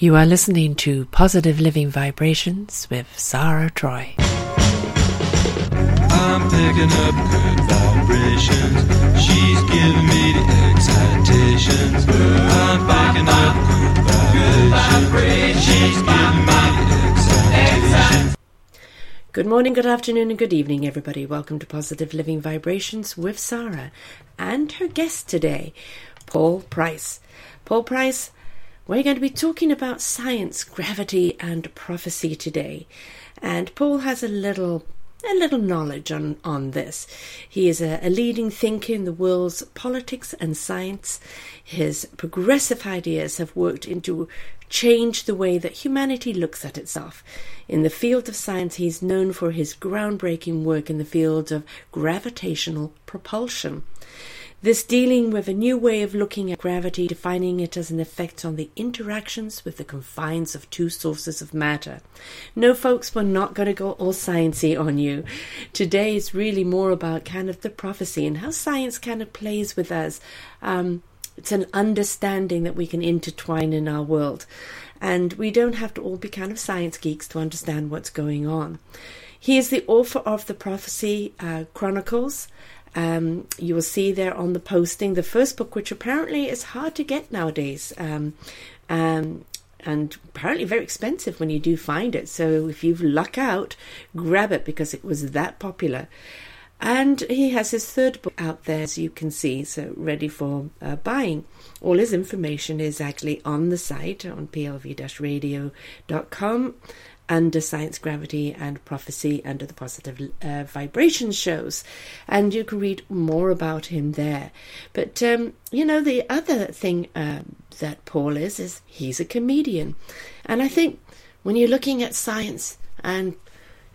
You are listening to Positive Living Vibrations with Sarah Troy. I'm picking up good vibrations. She's giving me the excitations. I'm picking up good vibrations. She's giving me the excitations. Good morning, good afternoon, and good evening, everybody. Welcome to Positive Living Vibrations with Sarah and her guest today, Paul Price. Paul Price, we're going to be talking about science, gravity, and prophecy today. And Paul has a little a little knowledge on, on this. He is a, a, leading thinker in the world's politics and science. His progressive ideas have worked into change the way that humanity looks at itself. In the field of science, he is known for his groundbreaking work in the field of gravitational propulsion. This dealing with a new way of looking at gravity, defining it as an effect on the interactions with the confines of two sources of matter. No, folks, we're not going to go all sciencey on you. Today is really more about kind of the prophecy and how science kind of plays with us. Um, it's an understanding that we can intertwine in our world. And we don't have to all be kind of science geeks to understand what's going on. He is the author of the Prophecy uh, Chronicles, um, you will see there on the posting the first book, which apparently is hard to get nowadays. Um, um, and apparently very expensive when you do find it. So if you've luck out, grab it because it was that popular. And he has his third book out there, as you can see, so ready for uh, buying. All his information is actually on the site on plv radio.com under Science, Gravity, and Prophecy under the Positive uh, Vibration shows. And you can read more about him there. But, um, you know, the other thing uh, that Paul is, is he's a comedian. And I think when you're looking at science and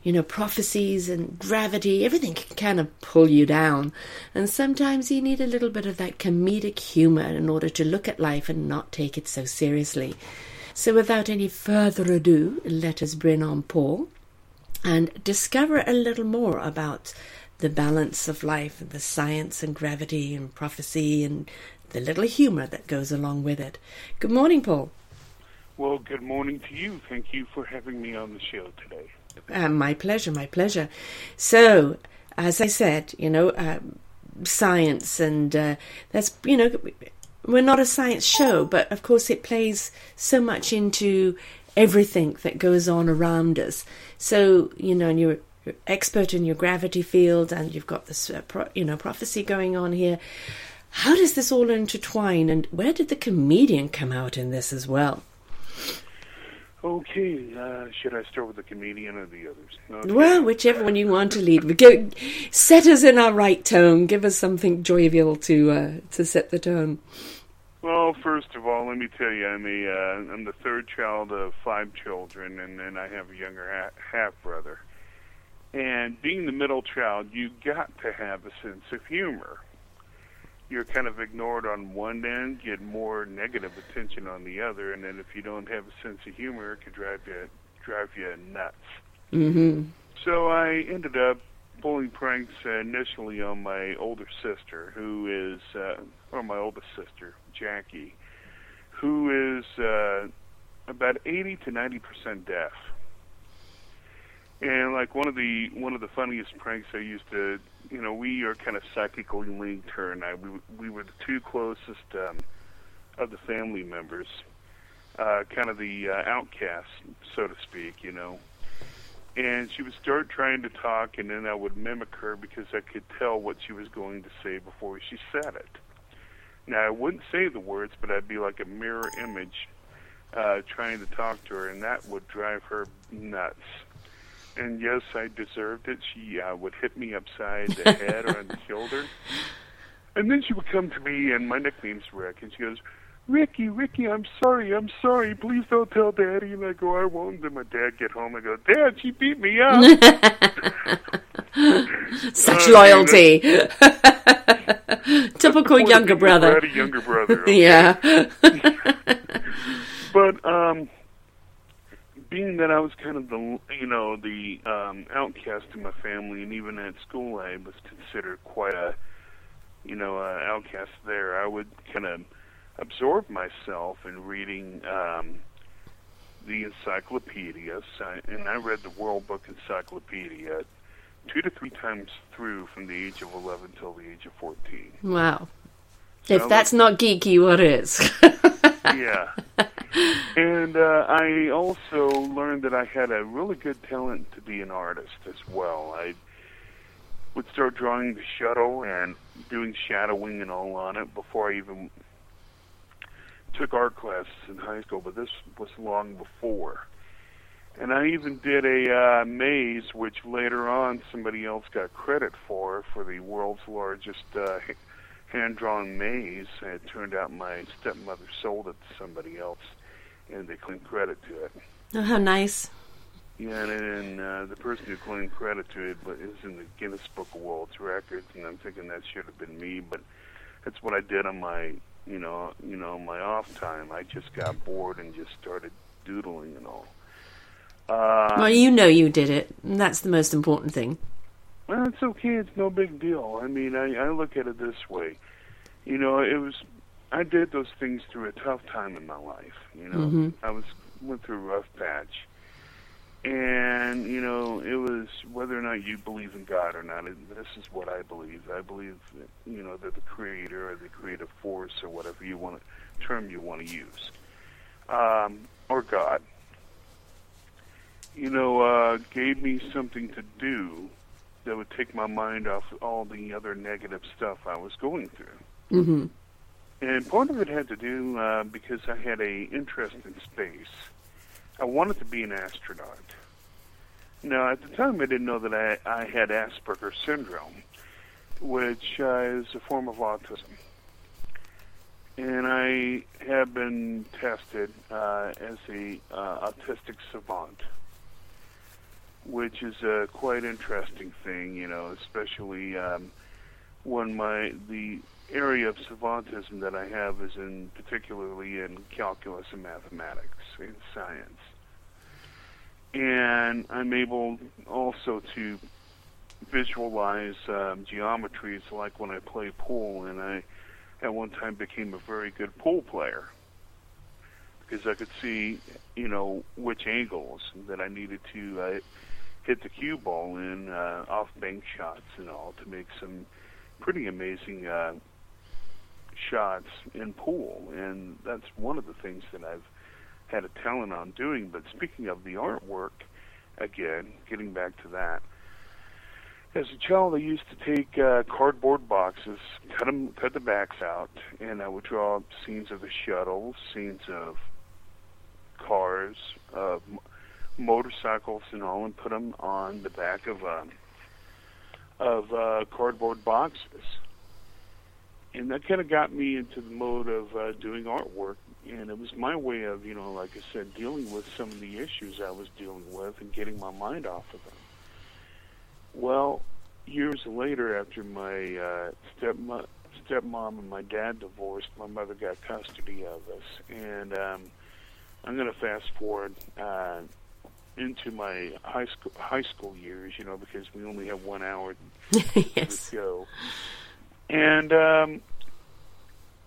you know, prophecies and gravity, everything can kind of pull you down. And sometimes you need a little bit of that comedic humor in order to look at life and not take it so seriously. So, without any further ado, let us bring on Paul and discover a little more about the balance of life and the science and gravity and prophecy and the little humor that goes along with it. Good morning, Paul. Well, good morning to you. Thank you for having me on the show today. Uh, my pleasure, my pleasure. So, as I said, you know, uh, science and uh, that's, you know, we're not a science show, but of course it plays so much into everything that goes on around us. So, you know, and you're, you're expert in your gravity field and you've got this, uh, pro, you know, prophecy going on here. How does this all intertwine and where did the comedian come out in this as well? Okay, uh, should I start with the comedian or the others? Okay. Well, whichever one you want to lead. Go, set us in our right tone. Give us something jovial to uh, to set the tone. Well, first of all, let me tell you, I'm a uh, I'm the third child of five children, and then I have a younger ha- half brother. And being the middle child, you got to have a sense of humor you're kind of ignored on one end, get more negative attention on the other, and then if you don't have a sense of humor, it could drive you drive you nuts. Mm-hmm. So I ended up pulling pranks initially on my older sister, who is, uh, or my oldest sister, Jackie, who is uh, about 80 to 90 percent deaf. And like one of the one of the funniest pranks I used to you know, we are kind of psychically linked, her and I. We we were the two closest um, of the family members, uh, kind of the uh, outcasts, so to speak. You know, and she would start trying to talk, and then I would mimic her because I could tell what she was going to say before she said it. Now I wouldn't say the words, but I'd be like a mirror image, uh, trying to talk to her, and that would drive her nuts and yes, I deserved it. She uh, would hit me upside the head or on the shoulder, and then she would come to me, and my nickname's Rick, and she goes, "Ricky, Ricky, I'm sorry, I'm sorry. Please don't tell Daddy." And I go, "I won't." And then my dad get home. I go, "Dad, she beat me up." Such uh, loyalty. Typical younger brother. Younger brother. Okay? yeah. but um being that I was kind of the you know the um, outcast in my family, and even at school I was considered quite a you know uh, outcast there. I would kind of absorb myself in reading um, the encyclopedias, and I read the World Book Encyclopedia two to three times through from the age of 11 till the age of 14. Wow. So If that's not geeky, what is? yeah. And uh, I also learned that I had a really good talent to be an artist as well. I would start drawing the shuttle and doing shadowing and all on it before I even took art classes in high school, but this was long before. And I even did a uh, maze, which later on somebody else got credit for, for the world's largest uh, hand-drawn maze. And it turned out my stepmother sold it to somebody else, and they claimed credit to it. oh, how nice. Yeah, and, and uh, the person who claimed credit to it wa- is in the Guinness Book of World Records, and I'm thinking that should have been me, but that's what I did on my, you know, you know, my off time. I just got bored and just started doodling and all. Uh, Well, you know you did it. and That's the most important thing. Well, it's okay. It's no big deal. I mean, I, I look at it this way. You know, it was I did those things through a tough time in my life. You know, Mhm. I was went through a rough patch, and you know, it was whether or not you believe in God or not. This is what I believe. I believe, that, you know, that the Creator or the creative force or whatever you want to, term you want to use, um, or God. You know, uh, gave me something to do that would take my mind off all the other negative stuff I was going through. hmm And part of it had to do uh, because I had a interest in space. I wanted to be an astronaut. Now, at the time, I didn't know that I, I had Asperger's syndrome, which uh, is a form of autism. And I have been tested uh, as a uh, autistic savant, which is a quite interesting thing, you know, especially um, when my the area of savantism that I have is in particularly in calculus and mathematics and science. And I'm able also to visualize um, geometries like when I play pool and I at one time became a very good pool player because I could see, you know, which angles that I needed to uh, hit the cue ball in uh, off bank shots and all to make some pretty amazing uh, shots in pool, and that's one of the things that I've had a talent on doing. But speaking of the artwork, again, getting back to that, as a child, I used to take uh, cardboard boxes, cut them, cut the backs out, and I would draw scenes of the shuttle, scenes of cars, of m- motorcycles, and all, and put them on the back of um, of uh, cardboard boxes and that kind of got me into the mode of uh, doing artwork. And it was my way of, you know, like I said, dealing with some of the issues I was dealing with and getting my mind off of them. Well, years later, after my uh, stepmo- stepmom and my dad divorced, my mother got custody of us. And um, I'm going to fast forward uh, into my high school high school years, you know, because we only have one hour yes. the show. And um,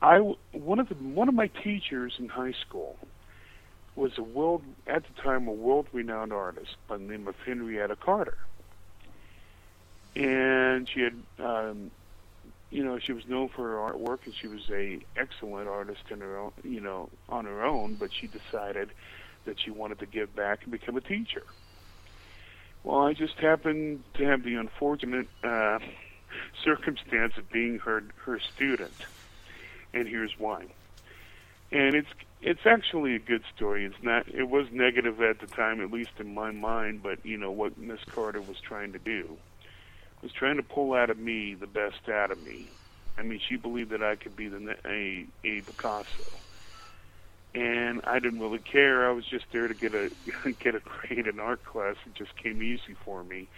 I one of the one of my teachers in high school was a world at the time a world renowned artist by the name of Henrietta Carter. And she had um, you know, she was known for her artwork and she was a excellent artist in her own you know, on her own, but she decided that she wanted to give back and become a teacher. Well, I just happened to have the unfortunate uh circumstance of being her her student, and here's why. And it's it's actually a good story. It's not. It was negative at the time, at least in my mind. But you know what Miss Carter was trying to do was trying to pull out of me the best out of me. I mean, she believed that I could be the a a Picasso, and I didn't really care. I was just there to get a get a grade in art class. It just came easy for me.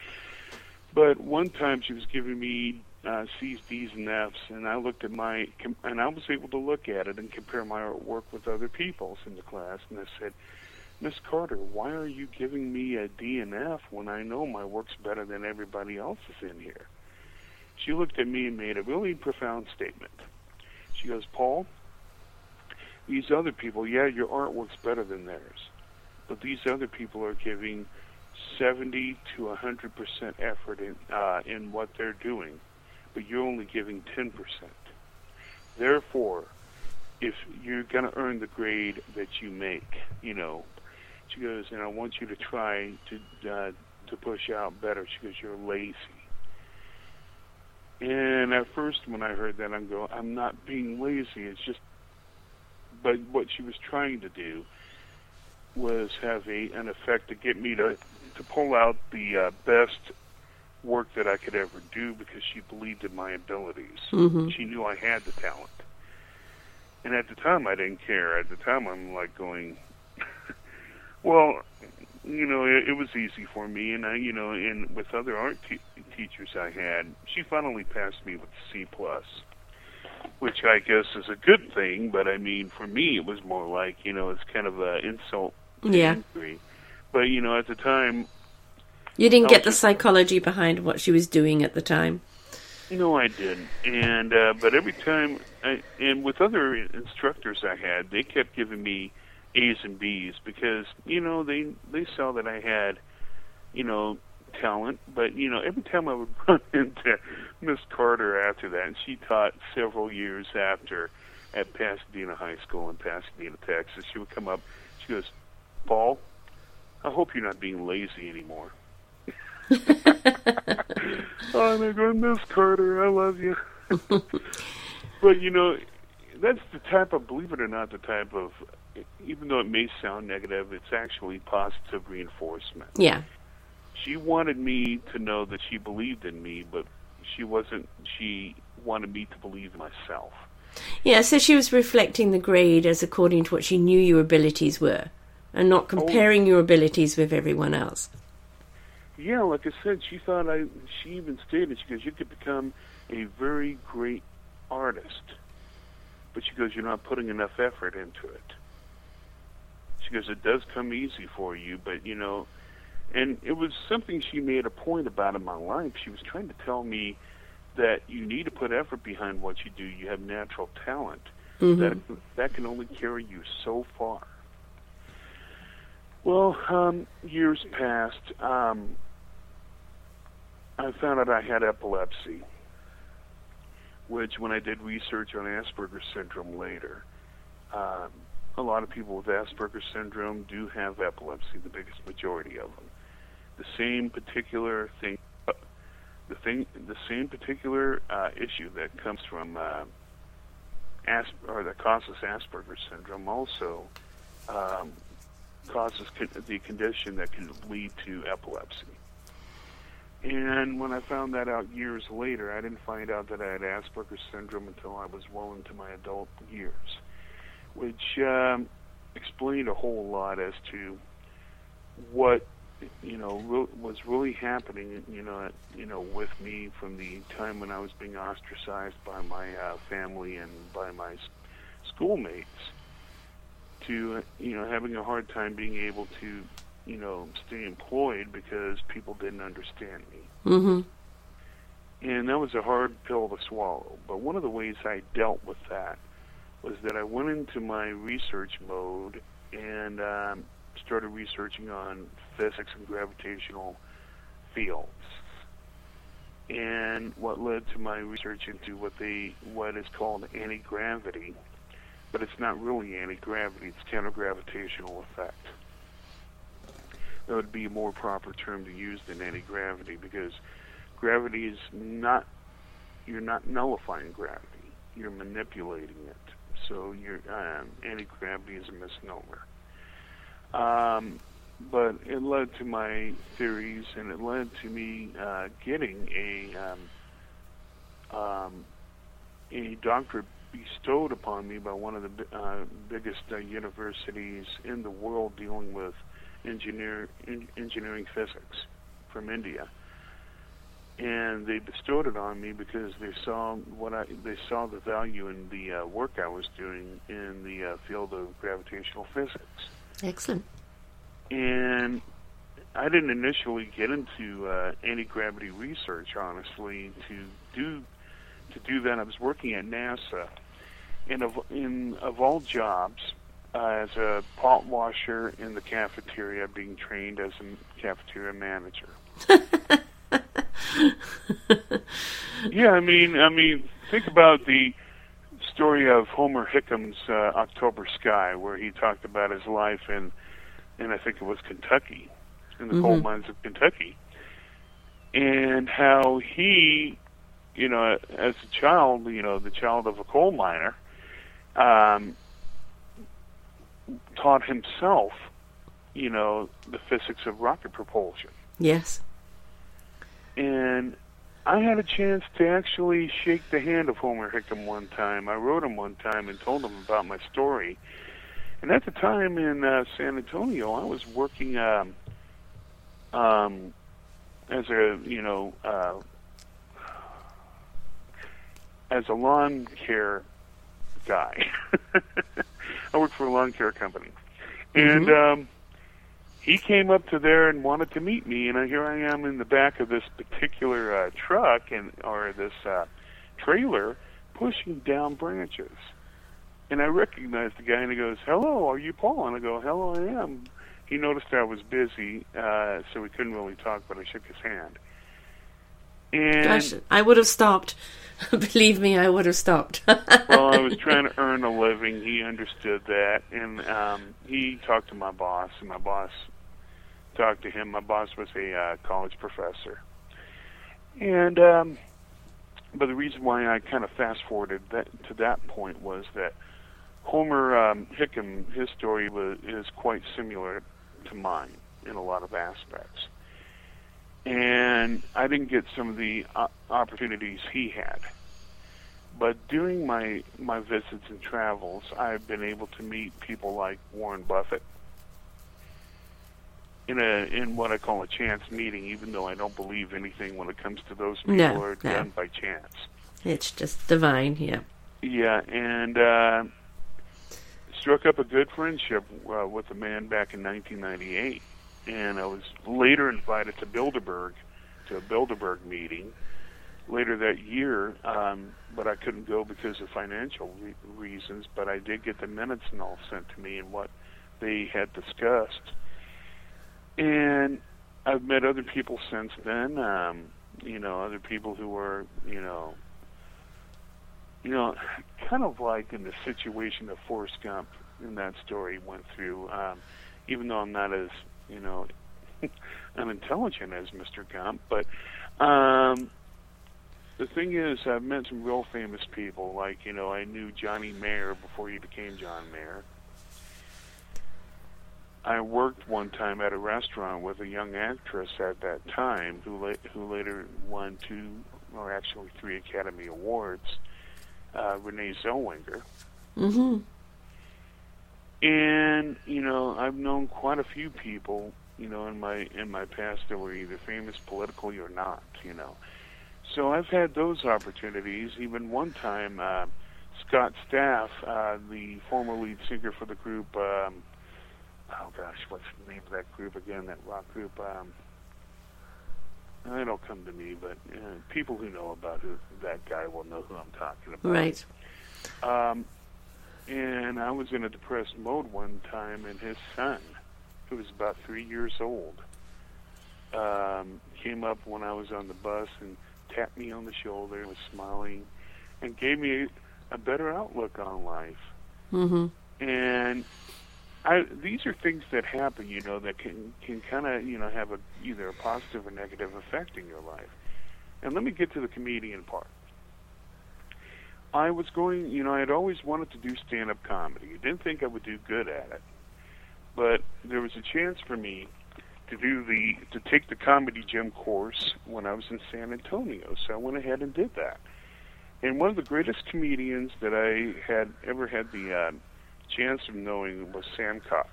But one time she was giving me uh, C's, D's, and F's, and I looked at my and I was able to look at it and compare my artwork with other people's in the class, and I said, Miss Carter, why are you giving me a D and F when I know my work's better than everybody else's in here? She looked at me and made a really profound statement. She goes, Paul, these other people, yeah, your artwork's better than theirs, but these other people are giving 70 to 100 percent effort in uh, in what they're doing, but you're only giving 10 percent. Therefore, if you're going to earn the grade that you make, you know, she goes, and I want you to try to uh, to push out better. She goes, you're lazy. And at first, when I heard that, I'm going, I'm not being lazy. It's just, but what she was trying to do was have a an effect to get me to to pull out the uh, best work that I could ever do because she believed in my abilities. Mhm. She knew I had the talent. And at the time, I didn't care. At the time, I'm like going, well, you know, it, it was easy for me, and I, you know, and with other art te- teachers I had, she finally passed me with C plus, which I guess is a good thing. But I mean, for me, it was more like, you know, it's kind of an insult Yeah. injury. But you know, at the time, You didn't get the psychology behind what she was doing at the time. No, I didn't. And uh, but every time, I, and with other instructors I had, they kept giving me A's and B's because you know they they saw that I had, you know, talent. But you know, every time I would run into Miss Carter after that, and she taught several years after at Pasadena High School in Pasadena, Texas. She would come up. She goes, "Paul, I hope you're not being lazy anymore." oh, and they're going, Miss Carter, I love you. but you know, that's the type of, believe it or not, the type of, even though it may sound negative, it's actually positive reinforcement. Yeah. She wanted me to know that she believed in me, but she wasn't. She wanted me to believe in myself. Yeah, so she was reflecting the grade as according to what she knew your abilities were and not oh. comparing your abilities with everyone else. Yeah, like I said, she thought I. She even stated, she goes, "You could become a very great artist," but she goes, "You're not putting enough effort into it." She goes, "It does come easy for you, but you know." And it was something she made a point about in my life. She was trying to tell me that you need to put effort behind what you do. You have natural talent. That that can only carry you so far. Well, um, years passed. Um, I found out I had epilepsy, which, when I did research on Asperger's syndrome later, um, a lot of people with Asperger's syndrome do have epilepsy. The biggest majority of them. The same particular thing, the thing, the same particular uh, issue that comes from uh, As- or that causes Asperger's syndrome also um, causes con- the condition that can lead to epilepsy. And when I found that out years later, I didn't find out that I had Asperger's syndrome until I was well into my adult years, which um, explained a whole lot as to what you know re- was really happening. You know, you know, with me from the time when I was being ostracized by my uh, family and by my s- schoolmates to you know having a hard time being able to you know stay employed because people didn't understand me hmm and that was a hard pill to swallow but one of the ways i dealt with that was that i went into my research mode and um, started researching on physics and gravitational fields. And what led to my research into what they what is called anti-gravity but it's not really anti-gravity it's counter-gravitational effect. That would be a more proper term to use than anti-gravity because gravity is not you're not nullifying gravity you're manipulating it. So your um, anti-gravity is a misnomer. Um, but it led to my theories and it led to me uh, getting a um, um, a doctorate bestowed upon me by one of the uh, biggest uh, universities in the world dealing with engineer en- engineering physics from India. And they bestowed it on me because they saw what I they saw the value in the uh, work I was doing in the uh, field of gravitational physics. Excellent. And I didn't initially get into uh, anti gravity research, honestly. To do to do that, I was working at NASA, and of in of all jobs, uh, as a pot washer in the cafeteria, being trained as a cafeteria manager. yeah, I mean, I mean, think about the story of Homer Hickam's uh, October Sky, where he talked about his life in, and I think it was Kentucky, in the coal Mhm. mines of Kentucky, and how he, you know, as a child, you know, the child of a coal miner, um, taught himself, you know, the physics of rocket propulsion. Yes. And I had a chance to actually shake the hand of Homer Hickam one time. I wrote him one time and told him about my story. And at the time in uh, San Antonio, I was working um, um, as a, you know, uh, as a lawn care guy. I worked for a lawn care company. And um, he came up to there and wanted to meet me, and here I am in the back of this particular uh, truck and or this uh, trailer pushing down branches. And I recognized the guy, and he goes, "Hello, are you Paul?" And I go, "Hello, I am." He noticed I was busy, uh, so we couldn't really talk, but I shook his hand. And Gosh, I would have stopped. Believe me, I would have stopped. well, I was trying to earn a living. He understood that, and um, he talked to my boss, and my boss talked to him. My boss was a uh, college professor, and um, but the reason why I kind of fast forwarded that to that point was that Homer um, Hickam, his story was is quite similar to mine in a lot of aspects. And I didn't get some of the uh, opportunities he had. But during my my visits and travels, I've been able to meet people like Warren Buffett in a in what I call a chance meeting. Even though I don't believe anything when it comes to those people No, are no. done by chance. it's just divine, yeah. Yeah, and uh, struck up a good friendship uh, with a man back in 1998. And I was later invited to Bilderberg, to a Bilderberg meeting later that year, um, but I couldn't go because of financial re- reasons. But I did get the minutes and all sent to me and what they had discussed. And I've met other people since then. Um, you know, other people who were, you know, you know, kind of like in the situation that Forrest Gump in that story went through. Um, even though I'm not as, you know, unintelligent as Mr. Gump, but um, the thing is, I've met some real famous people. Like, you know, I knew Johnny Mayer before he became John Mayer. I worked one time at a restaurant with a young actress at that time who la- who later won two or actually three Academy Awards, uh, Renee Zellweger. hmm And you know, I've known quite a few people, you know, in my in my past that were either famous politically or not, you know. So I've had those opportunities. Even one time, uh, Scott Stapp, uh, the former lead singer for the group, um, oh gosh, what's the name of that group again? That rock group. Um, it'll come to me, but uh, people who know about who that guy will know who I'm talking about. Right. Um, and I was in a depressed mode one time, and his son, who was about three years old, um, came up when I was on the bus and tapped me on the shoulder and was smiling and gave me a, a better outlook on life. hmm And I, these are things that happen, you know, that can can kind of you know have a either a positive or negative effect in your life. And let me get to the comedian part. I was going, you know, I had always wanted to do stand-up comedy. I didn't think I would do good at it, but there was a chance for me to do the to take the comedy gym course when I was in San Antonio. So I went ahead and did that. And one of the greatest comedians that I had ever had the uh, chance of knowing was Sam Cox.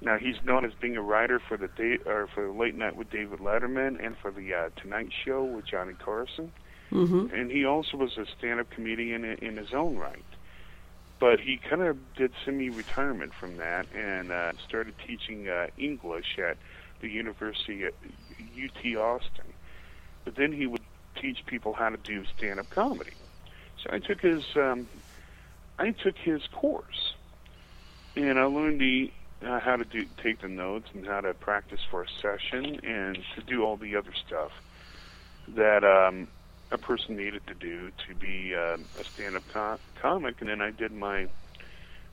Now he's known as being a writer for the day or for Late Night with David Letterman and for the uh, Tonight Show with Johnny Carson hmm and he also was a stand-up comedian in, in his own right. But he kind of did semi-retirement from that and uh, started teaching uh, English at the University at UT Austin. But then he would teach people how to do stand-up comedy. So I took his um, I took his course, and I learned the uh, how to do take the notes and how to practice for a session and to do all the other stuff that um, a person needed to do to be uh, a stand-up co- comic. And then I did my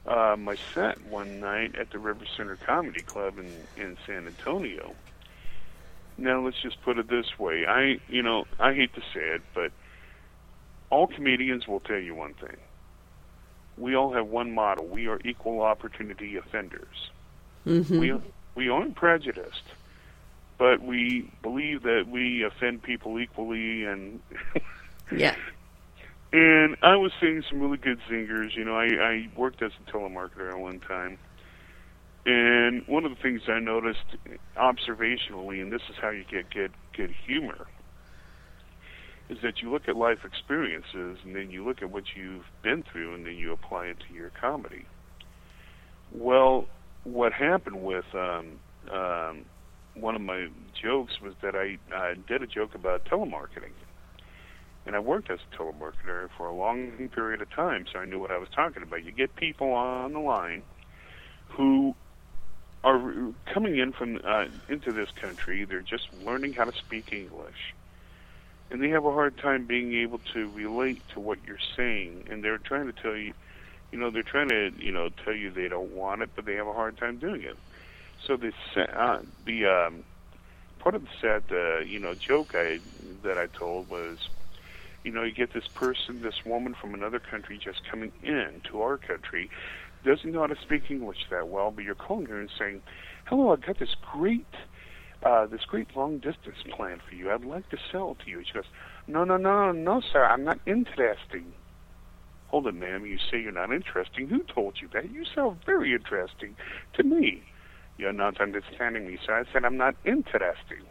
uh, my set one night at the River Center Comedy Club in in San Antonio. Now let's just put it this way: I, you know, I hate to say it, but all comedians will tell you one thing. We all have one model. We are equal opportunity offenders. Mm-hmm. We we aren't prejudiced, but we believe that we offend people equally. And Yeah. and I was seeing some really good singers. You know, I, I worked as a telemarketer at one time, and one of the things I noticed observationally, and this is how you get good good humor, is that you look at life experiences and then you look at what you've been through and then you apply it to your comedy. Well, what happened with um, um, one of my jokes was that I, I did a joke about telemarketing. And I worked as a telemarketer for a long period of time, so I knew what I was talking about. You get people on the line who are coming in from uh, into this country. They're just learning how to speak English, and they have a hard time being able to relate to what you're saying. And they're trying to tell you, you know, they're trying to, you know, tell you they don't want it, but they have a hard time doing it. So the uh, the um, part of the set, uh, you know, joke I that I told was, you know, you get this person, this woman from another country just coming in to our country, doesn't know how to speak English that well, but you're calling her and saying, "Hello, I've got this great, uh, this great long distance plan for you. I'd like to sell to you." She goes, "No, no, no, no, sir. I'm not interesting." Hold it, ma'am. You say you're not interesting. Who told you that? You sound very interesting to me. You're not understanding me, sir. I said I'm not interesting.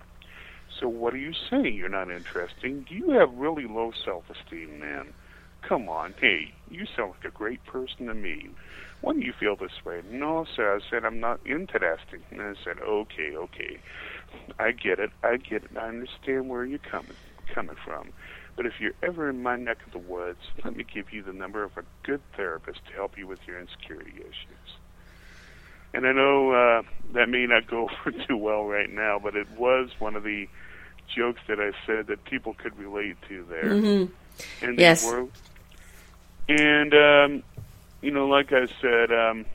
So what are you saying? You're not interesting? Do you have really low self-esteem, man? Come on, hey, you sound like a great person to me. Why do you feel this way? No, sir. I said I'm not interested. And I said, okay, okay, I get it. I get it. I understand where you're coming coming from. But if you're ever in my neck of the woods, let me give you the number of a good therapist to help you with your insecurity issues. And I know uh, that may not go over too well right now, but it was one of the jokes that I said that people could relate to there. Mm-hmm. And Yes. were, and um, you know, like I said, um,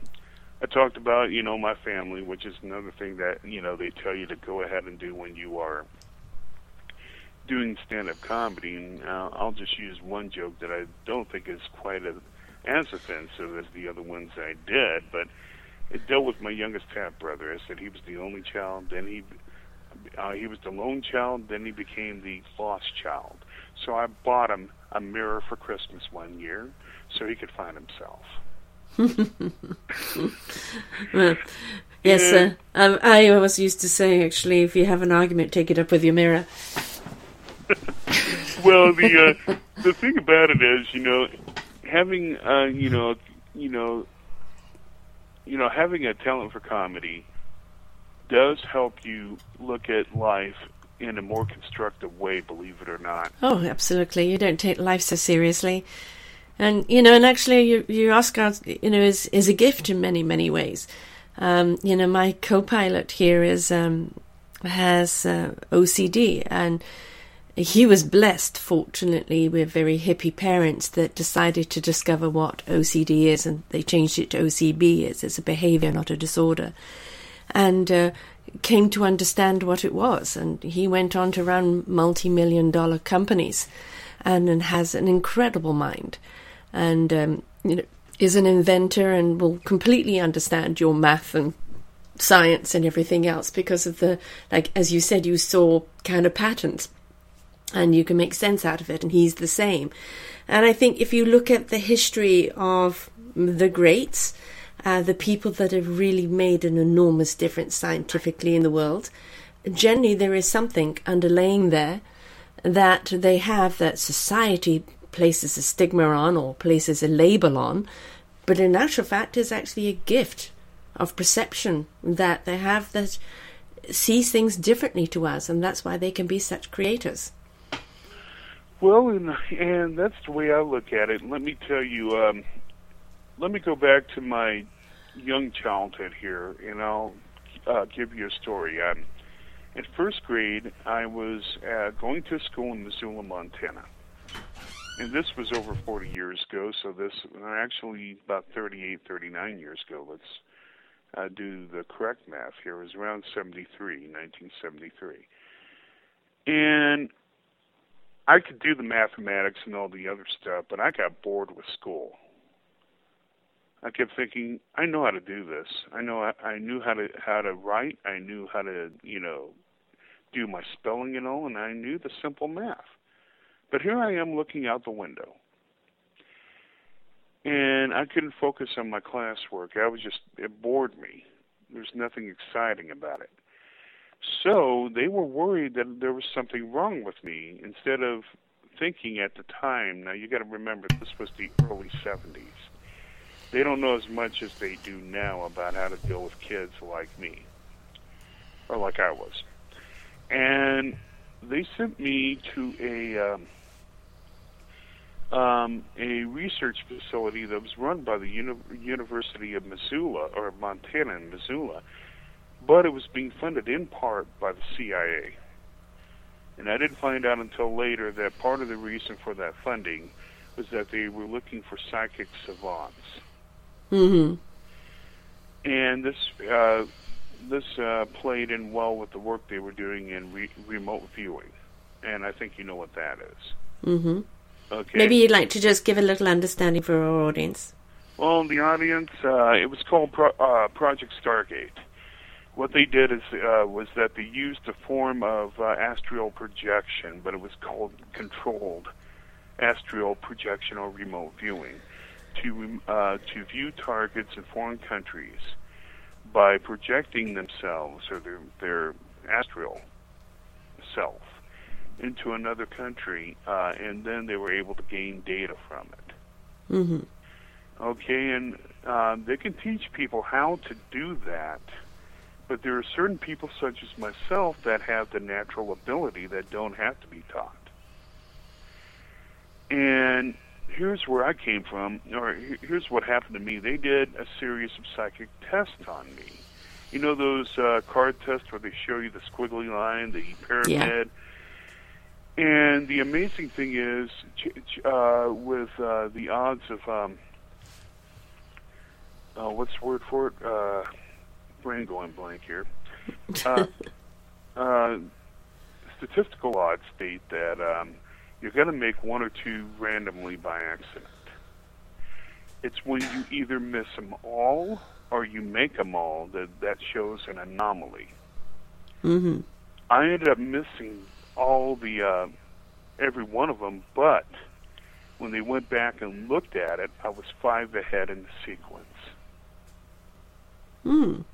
I talked about you know my family, which is another thing that you know they tell you to go ahead and do when you are doing stand-up comedy. And uh, I'll just use one joke that I don't think is quite as, as offensive as the other ones I did, but it dealt with my youngest half brother. I said he was the only child, then he uh, he was the lone child, then he became the lost child. So I bought him a mirror for Christmas one year so he could find himself. Well, yes, Yeah. uh, um, I always used to say, actually, if you have an argument, take it up with your mirror. well, the uh, the thing about it is, you know, having uh, you know, you know, you know, having a talent for comedy does help you look at life in a more constructive way. Believe it or not. Oh, absolutely. You don't take life so seriously. And, you know, and actually your, your Oscar, you know, is, is a gift in many, many ways. Um, you know, my co-pilot here is, um, has, uh, OCD and he was blessed, fortunately, with very hippie parents that decided to discover what OCD is and they changed it to OCB. It's, it's a behavior, not a disorder. And, uh, came to understand what it was. And he went on to run multi million dollar companies and, and has an incredible mind. And, um, you know, is an inventor and will completely understand your math and science and everything else because of the, like, as you said, you saw kind of patterns and you can make sense out of it, and he's the same. And I think if you look at the history of the greats, uh, the people that have really made an enormous difference scientifically in the world, generally there is something underlaying there that they have that society places a stigma on or places a label on, but in actual fact is actually a gift of perception that they have that sees things differently to us, and that's why they can be such creators. Well, and, and that's the way I look at it. Let me tell you. Um, let me go back to my young childhood here, and I'll uh, give you a story. Um, in first grade, I was uh, going to school in Missoula, Montana. And this was over 40 years ago, so this actually about 38, 39 years ago. Let's uh, do the correct math here. It was around 73, 1973. And I could do the mathematics and all the other stuff, but I got bored with school. I kept thinking, I know how to do this. I know I, I knew how to how to write. I knew how to you know do my spelling and all, and I knew the simple math. But here I am looking out the window, and I couldn't focus on my classwork. I was just it bored me. There's nothing exciting about it. So they were worried that there was something wrong with me. Instead of thinking at the time, now you got to remember this was the early 70s they don't know as much as they do now about how to deal with kids like me or like I was. And they sent me to a um, um, a research facility that was run by the Uni- University of Missoula or Montana in Missoula, but it was being funded in part by the CIA. And I didn't find out until later that part of the reason for that funding was that they were looking for psychic savants Mm-hmm. And this uh, this uh, played in well with the work they were doing in re- remote viewing, and I think you know what that is. Mm-hmm. Okay. Maybe you'd like to just give a little understanding for our audience. Well, the audience, uh, it was called Pro- uh, Project Stargate. What they did is uh, was that they used a form of uh, astral projection, but it was called controlled astral projection or remote viewing to uh, to view targets in foreign countries by projecting themselves or their their astral self into another country, uh, and then they were able to gain data from it. Mm-hmm. Okay, and uh, they can teach people how to do that, but there are certain people, such as myself, that have the natural ability that don't have to be taught. And here's where I came from, or here's what happened to me. They did a series of psychic tests on me. You know those uh, card tests where they show you the squiggly line, the pyramid. Yeah. And the amazing thing is, uh, with uh, the odds of um, uh, what's the word for it? Uh, brain going blank here. Uh, uh, statistical odds state that um, you're going to make one or two randomly by accident. It's when you either miss them all or you make them all that that shows an anomaly. Mm-hmm. I ended up missing all the uh, every one of them, but when they went back and looked at it, I was five ahead in the sequence. Mm.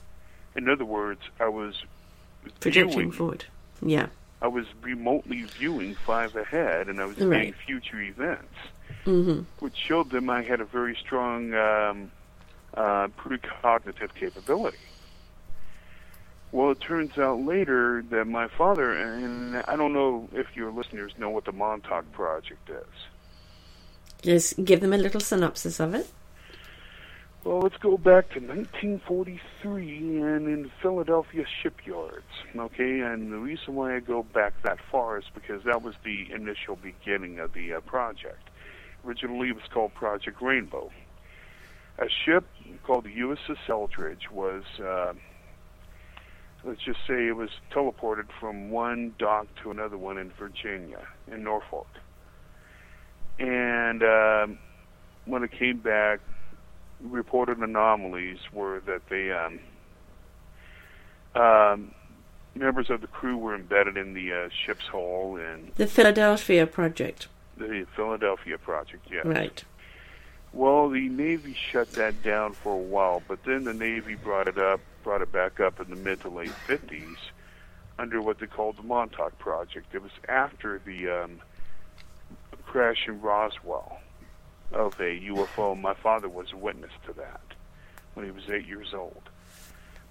In other words, I was projecting viewing, forward. Yeah. I was remotely viewing five ahead, and I was Right. seeing future events, Mm-hmm. which showed them I had a very strong um, uh, precognitive capability. Well, it turns out later that my father, and I don't know if your listeners know what the Montauk Project is. Just give them a little synopsis of it. Well, let's go back to 1943 and in Philadelphia shipyards. Okay, and the reason why I go back that far is because that was the initial beginning of the uh, project. Originally, it was called Project Rainbow. A ship called the USS Eldridge was, uh, let's just say, it was teleported from one dock to another one in Virginia, in Norfolk. And um, when it came back, reported anomalies were that they um, um, members of the crew were embedded in the uh, ship's hull and The Philadelphia Project. the Philadelphia project. Yes. Right. Well, the Navy shut that down for a while, but then the Navy brought it up, brought it back up in the mid to late 50s under what they called the Montauk Project. It was after the um, crash in Roswell of a UFO. My father was a witness to that when he was eight years old.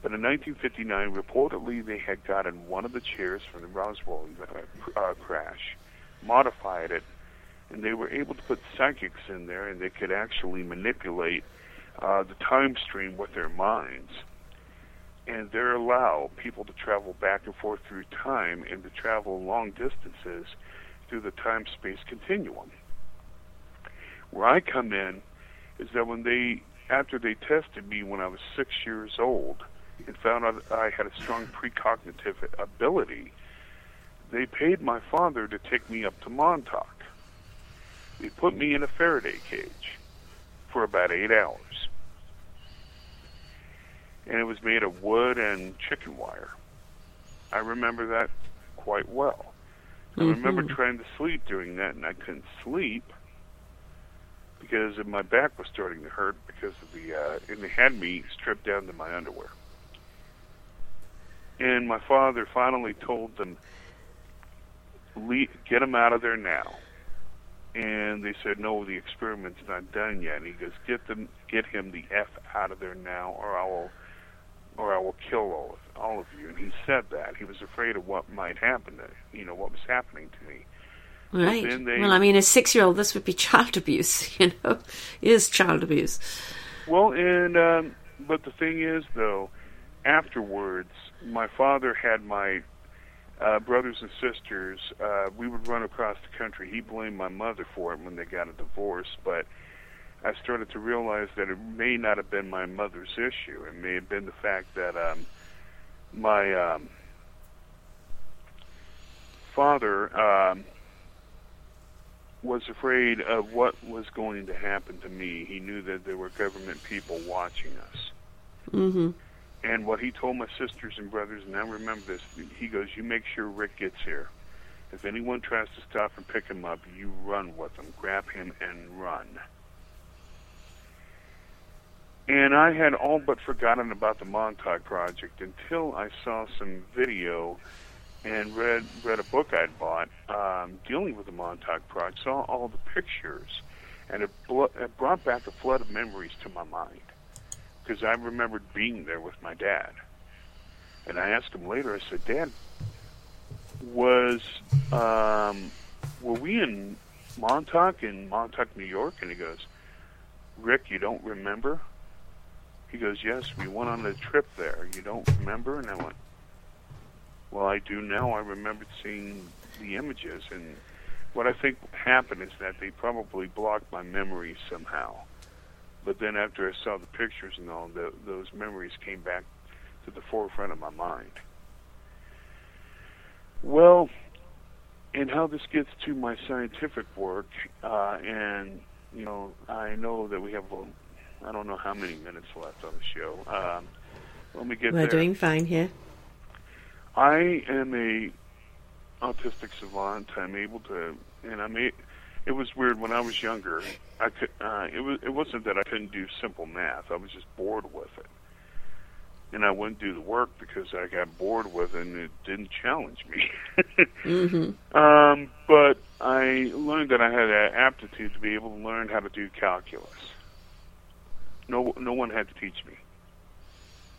But in 1959, reportedly, they had gotten one of the chairs from the Roswell uh, crash, modified it, and they were able to put psychics in there, and they could actually manipulate uh, the time stream with their minds. And they allow people to travel back and forth through time and to travel long distances through the time space continuum. Where I come in is that when they, after they tested me when I was six years old and found out I had a strong precognitive ability, they paid my father to take me up to Montauk. They put me in a Faraday cage for about eight hours. And it was made of wood and chicken wire. I remember that quite well. I remember trying to sleep during that, and I couldn't sleep because my back was starting to hurt because of the, uh, and they had me stripped down to my underwear. And my father finally told them, "Le- get him out of there now. And they said, no, the experiment's not done yet. And he goes, get them, get him the f out of there now, or I will, or I will kill all of, all of you. And he said that he was afraid of what might happen to, you know, what was happening to me. Right. they- Well, I mean, a six-year-old, this would be child abuse. You know, is child abuse. Well, and um, but the thing is, though, afterwards, my father had my uh, brothers and sisters. Uh, we would run across the country. He blamed my mother for it when they got a divorce, but I started to realize that it may not have been my mother's issue. It may have been the fact that um, my um, father. Um, was afraid of what was going to happen to me. He knew that there were government people watching us. Mm-hmm. And what he told my sisters and brothers, and I remember this, he goes, You make sure Rick gets here. If anyone tries to stop and pick him up, you run with them. Grab him and run. And I had all but forgotten about the Montauk Project until I saw some video and read read a book I'd bought um, dealing with the Montauk Project. Saw all the pictures, and it, blo- it brought back a flood of memories to my mind because I remembered being there with my dad. And I asked him later. I said, "Dad, was um, were we in Montauk in Montauk, New York?" And he goes, "Rick, you don't remember?" He goes, "Yes, we went on a trip there. You don't remember?" And I went, "Well, I do now. I remembered seeing the images, and what I think happened is that they probably blocked my memories somehow." But then after I saw the pictures and all, the, those memories came back to the forefront of my mind. Well, and how this gets to my scientific work, uh, and you know, I know that we have, well, I don't know how many minutes left on the show. Um, let me get We're there. doing fine here. I am a autistic savant. I'm able to, and I'm. It was weird when I was younger. I could. Uh, it was. It wasn't that I couldn't do simple math. I was just bored with it, and I wouldn't do the work because I got bored with it, and it didn't challenge me. Mm-hmm. um, but I learned that I had an aptitude to be able to learn how to do calculus. No, no one had to teach me,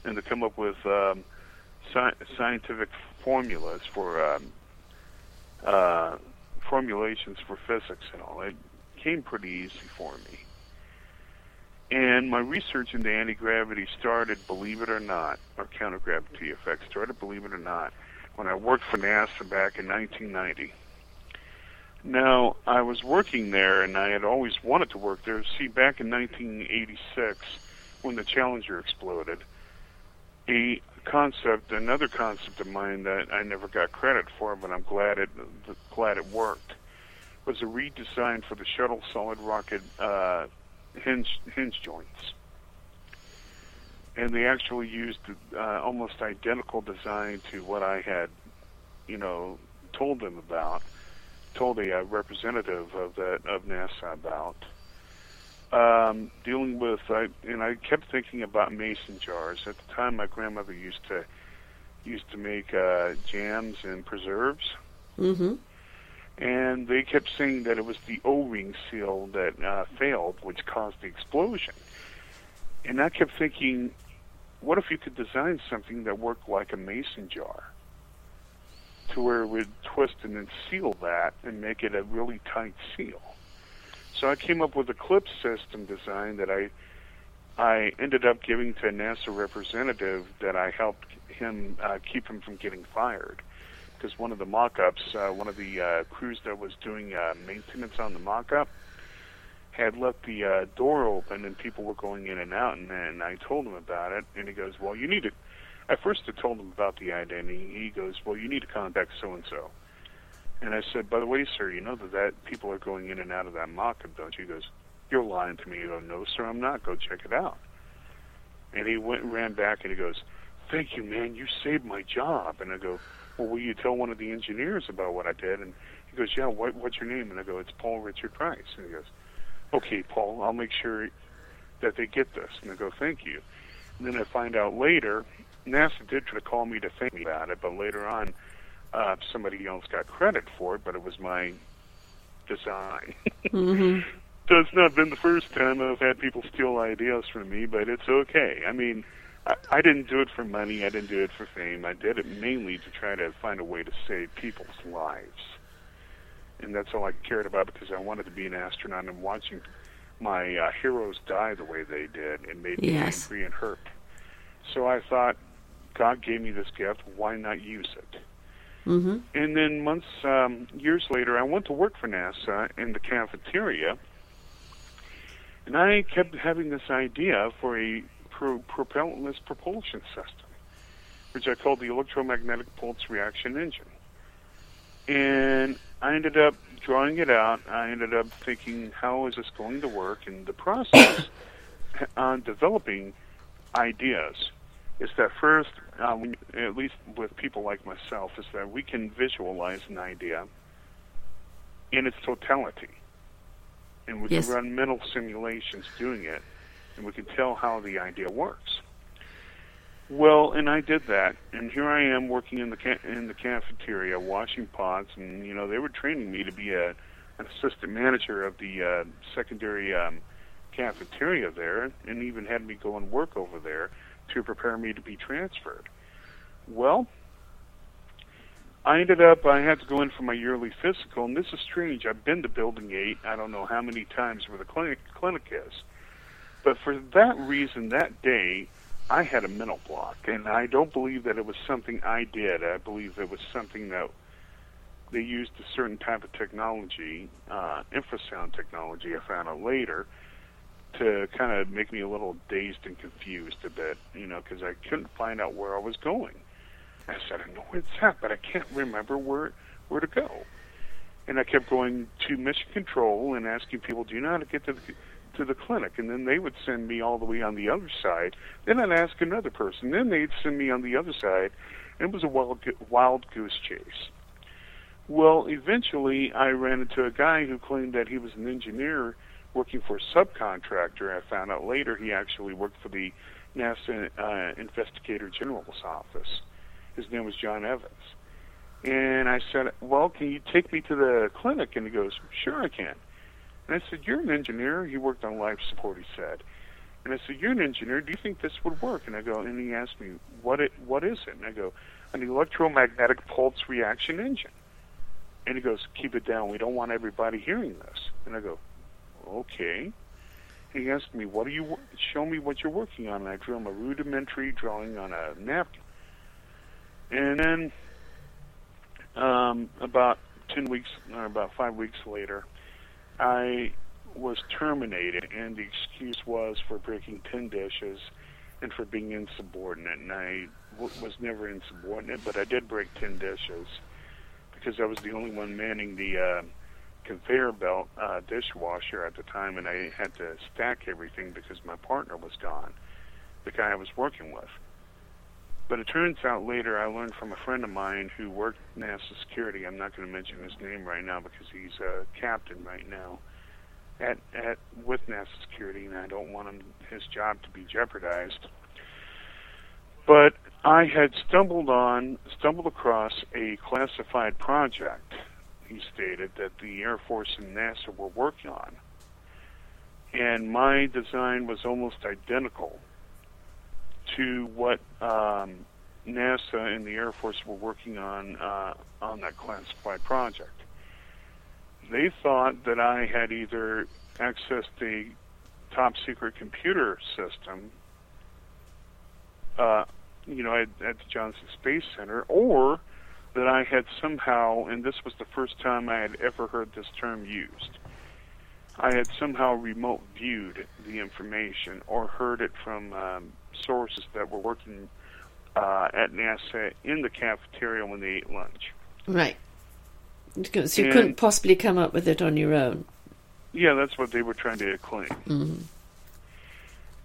and to come up with um, sci- scientific formulas for um, uh, formulations for physics and all. It came pretty easy for me. And my research into anti gravity started, believe it or not, or counter gravity effects started, believe it or not, when I worked for NASA back in 1990. Now, I was working there, and I had always wanted to work there. See, back in 1986, when the Challenger exploded, a concept, another concept of mine that I never got credit for, but I'm glad it glad it worked, was a redesign for the shuttle solid rocket uh, hinge hinge joints, and they actually used uh, almost identical design to what I had, you know, told them about, told a representative of that of NASA about. Um, dealing with, uh, and I kept thinking about mason jars. At the time, my grandmother used to used to make uh, jams and preserves, Mm-hmm. and they kept saying that it was the O-ring seal that uh, failed, which caused the explosion. And I kept thinking, what if you could design something that worked like a mason jar, to where it would twist and then seal that and make it a really tight seal. So I came up with a clip system design that I I ended up giving to a NASA representative that I helped him uh, keep him from getting fired. Because one of the mock-ups, uh, one of the uh, crews that was doing uh, maintenance on the mock-up, had left the uh, door open and people were going in and out. And then I told him about it, and he goes, "Well, you need to." At first, I told him about the identity. He goes, "Well, you need to contact so and so." And I said, "By the way, sir, you know that that people are going in and out of that mock-up, don't you?" He goes, "You're lying to me." I go, "No, sir, I'm not. Go check it out." And he went and ran back and he goes, "Thank you, man. You saved my job." And I go, "Well, will you tell one of the engineers about what I did?" And he goes, "Yeah. What, what's your name?" And I go, "It's Paul Richard Price." And he goes, "Okay, Paul. I'll make sure that they get this." And I go, "Thank you." And then I find out later, NASA did try to call me to thank me about it, but later on, uh, somebody else got credit for it, but it was my design. hmm So it's not been the first time I've had people steal ideas from me, but it's okay. I mean, I, I didn't do it for money. I didn't do it for fame. I did it mainly to try to find a way to save people's lives. And that's all I cared about because I wanted to be an astronaut and watching my uh, heroes die the way they did. It made me angry and hurt. So I thought, God gave me this gift. Why not use it? hmm And then months, um, years later, I went to work for NASA in the cafeteria, and I kept having this idea for a pro- propellantless propulsion system, which I called the electromagnetic pulse reaction engine. And I ended up drawing it out. I ended up thinking, how is this going to work? And the process on developing ideas is that first, uh, when, at least with people like myself, is that we can visualize an idea in its totality. And we Yes. can run mental simulations doing it, and we can tell how the idea works. Well, and I did that, and here I am working in the ca- in the cafeteria, washing pots, and you know they were training me to be a an assistant manager of the uh, secondary um, cafeteria there, and even had me go and work over there to prepare me to be transferred. Well, I ended up, I had to go in for my yearly physical, and this is strange. I've been to Building 8, I don't know how many times where the clinic, clinic is. But for that reason, that day, I had a mental block, and I don't believe that it was something I did. I believe it was something that they used a certain type of technology, uh, infrasound technology, I found out later, to kind of make me a little dazed and confused a bit, you know, because I couldn't find out where I was going. I said, I know where it's at, but I can't remember where where to go. And I kept going to Mission Control and asking people, "Do you know how to get to the to the clinic?" And then they would send me all the way on the other side. Then I'd ask another person. Then they'd send me on the other side. And it was a wild wild goose chase. Well, eventually, I ran into a guy who claimed that he was an engineer working for a subcontractor. I found out later he actually worked for the NASA uh, Investigator General's office. His name was John Evans. And I said, Well, can you take me to the clinic? And he goes, Sure, I can. And I said, You're an engineer. He worked on life support, he said. And I said, You're an engineer. Do you think this would work? And I go, and he asked me, What it what is it? And I go, An electromagnetic pulse reaction engine. And he goes, Keep it down. We don't want everybody hearing this. And I go, Okay. He asked me, What are you show me what you're working on? And I drew him a rudimentary drawing on a napkin. And then um, about ten weeks or about five weeks later, I was terminated, and the excuse was for breaking tin dishes and for being insubordinate. And I w- was never insubordinate, but I did break tin dishes because I was the only one manning the uh, conveyor belt uh, dishwasher at the time, and I had to stack everything because my partner was gone, the guy I was working with. But it turns out later I learned from a friend of mine who worked NASA security. I'm not going to mention his name right now because he's a captain right now at at with NASA security, and I don't want him his job to be jeopardized. But I had stumbled on stumbled across a classified project. He stated that the Air Force and NASA were working on, and my design was almost identical to what um, NASA and the Air Force were working on uh, on that classified project. They thought that I had either accessed a top secret computer system, uh, you know, at, at the Johnson Space Center, or that I had somehow, and this was the first time I had ever heard this term used, I had somehow remote viewed the information or heard it from um, sources that were working uh, at NASA in the cafeteria when they ate lunch. Right. So you And- couldn't possibly come up with it on your own. Yeah, that's what they were trying to claim. Mhm.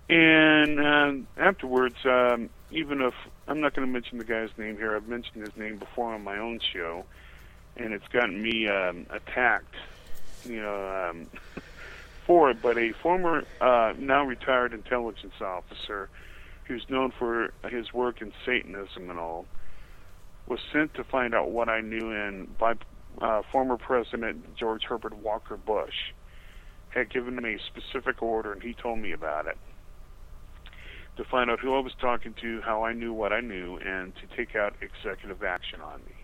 And um, afterwards, um, even if I'm not going to mention the guy's name here, I've mentioned his name before on my own show, and it's gotten me um, attacked, you know, um, for it. But a former, uh, now retired intelligence officer, who's known for his work in Satanism and all, was sent to find out what I knew in by uh, former President George Herbert Walker Bush. Had given me a specific order, and he told me about it to find out who I was talking to, how I knew what I knew, and to take out executive action on me.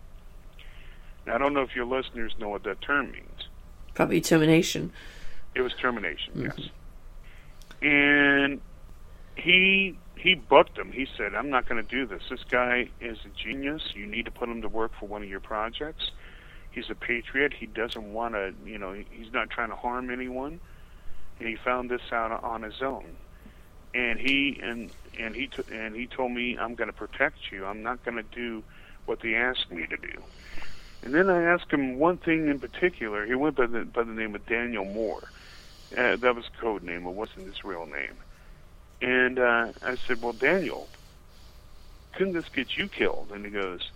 Now, I don't know if your listeners know what that term means. Probably termination. It was termination, mm-hmm. yes. And he he bucked him. He said, "I'm not going to do this. This guy is a genius. You need to put him to work for one of your projects. He's a patriot. He doesn't want to, you know, he's not trying to harm anyone. And he found this out on his own. And he and and he t- and he told me, "I'm going to protect you. I'm not going to do what they asked me to do." And then I asked him one thing in particular. He went by the by the name of Daniel Moore. Uh, that was a code name. It wasn't his real name. And uh, I said, "Well, Daniel, couldn't this get you killed?" And he goes,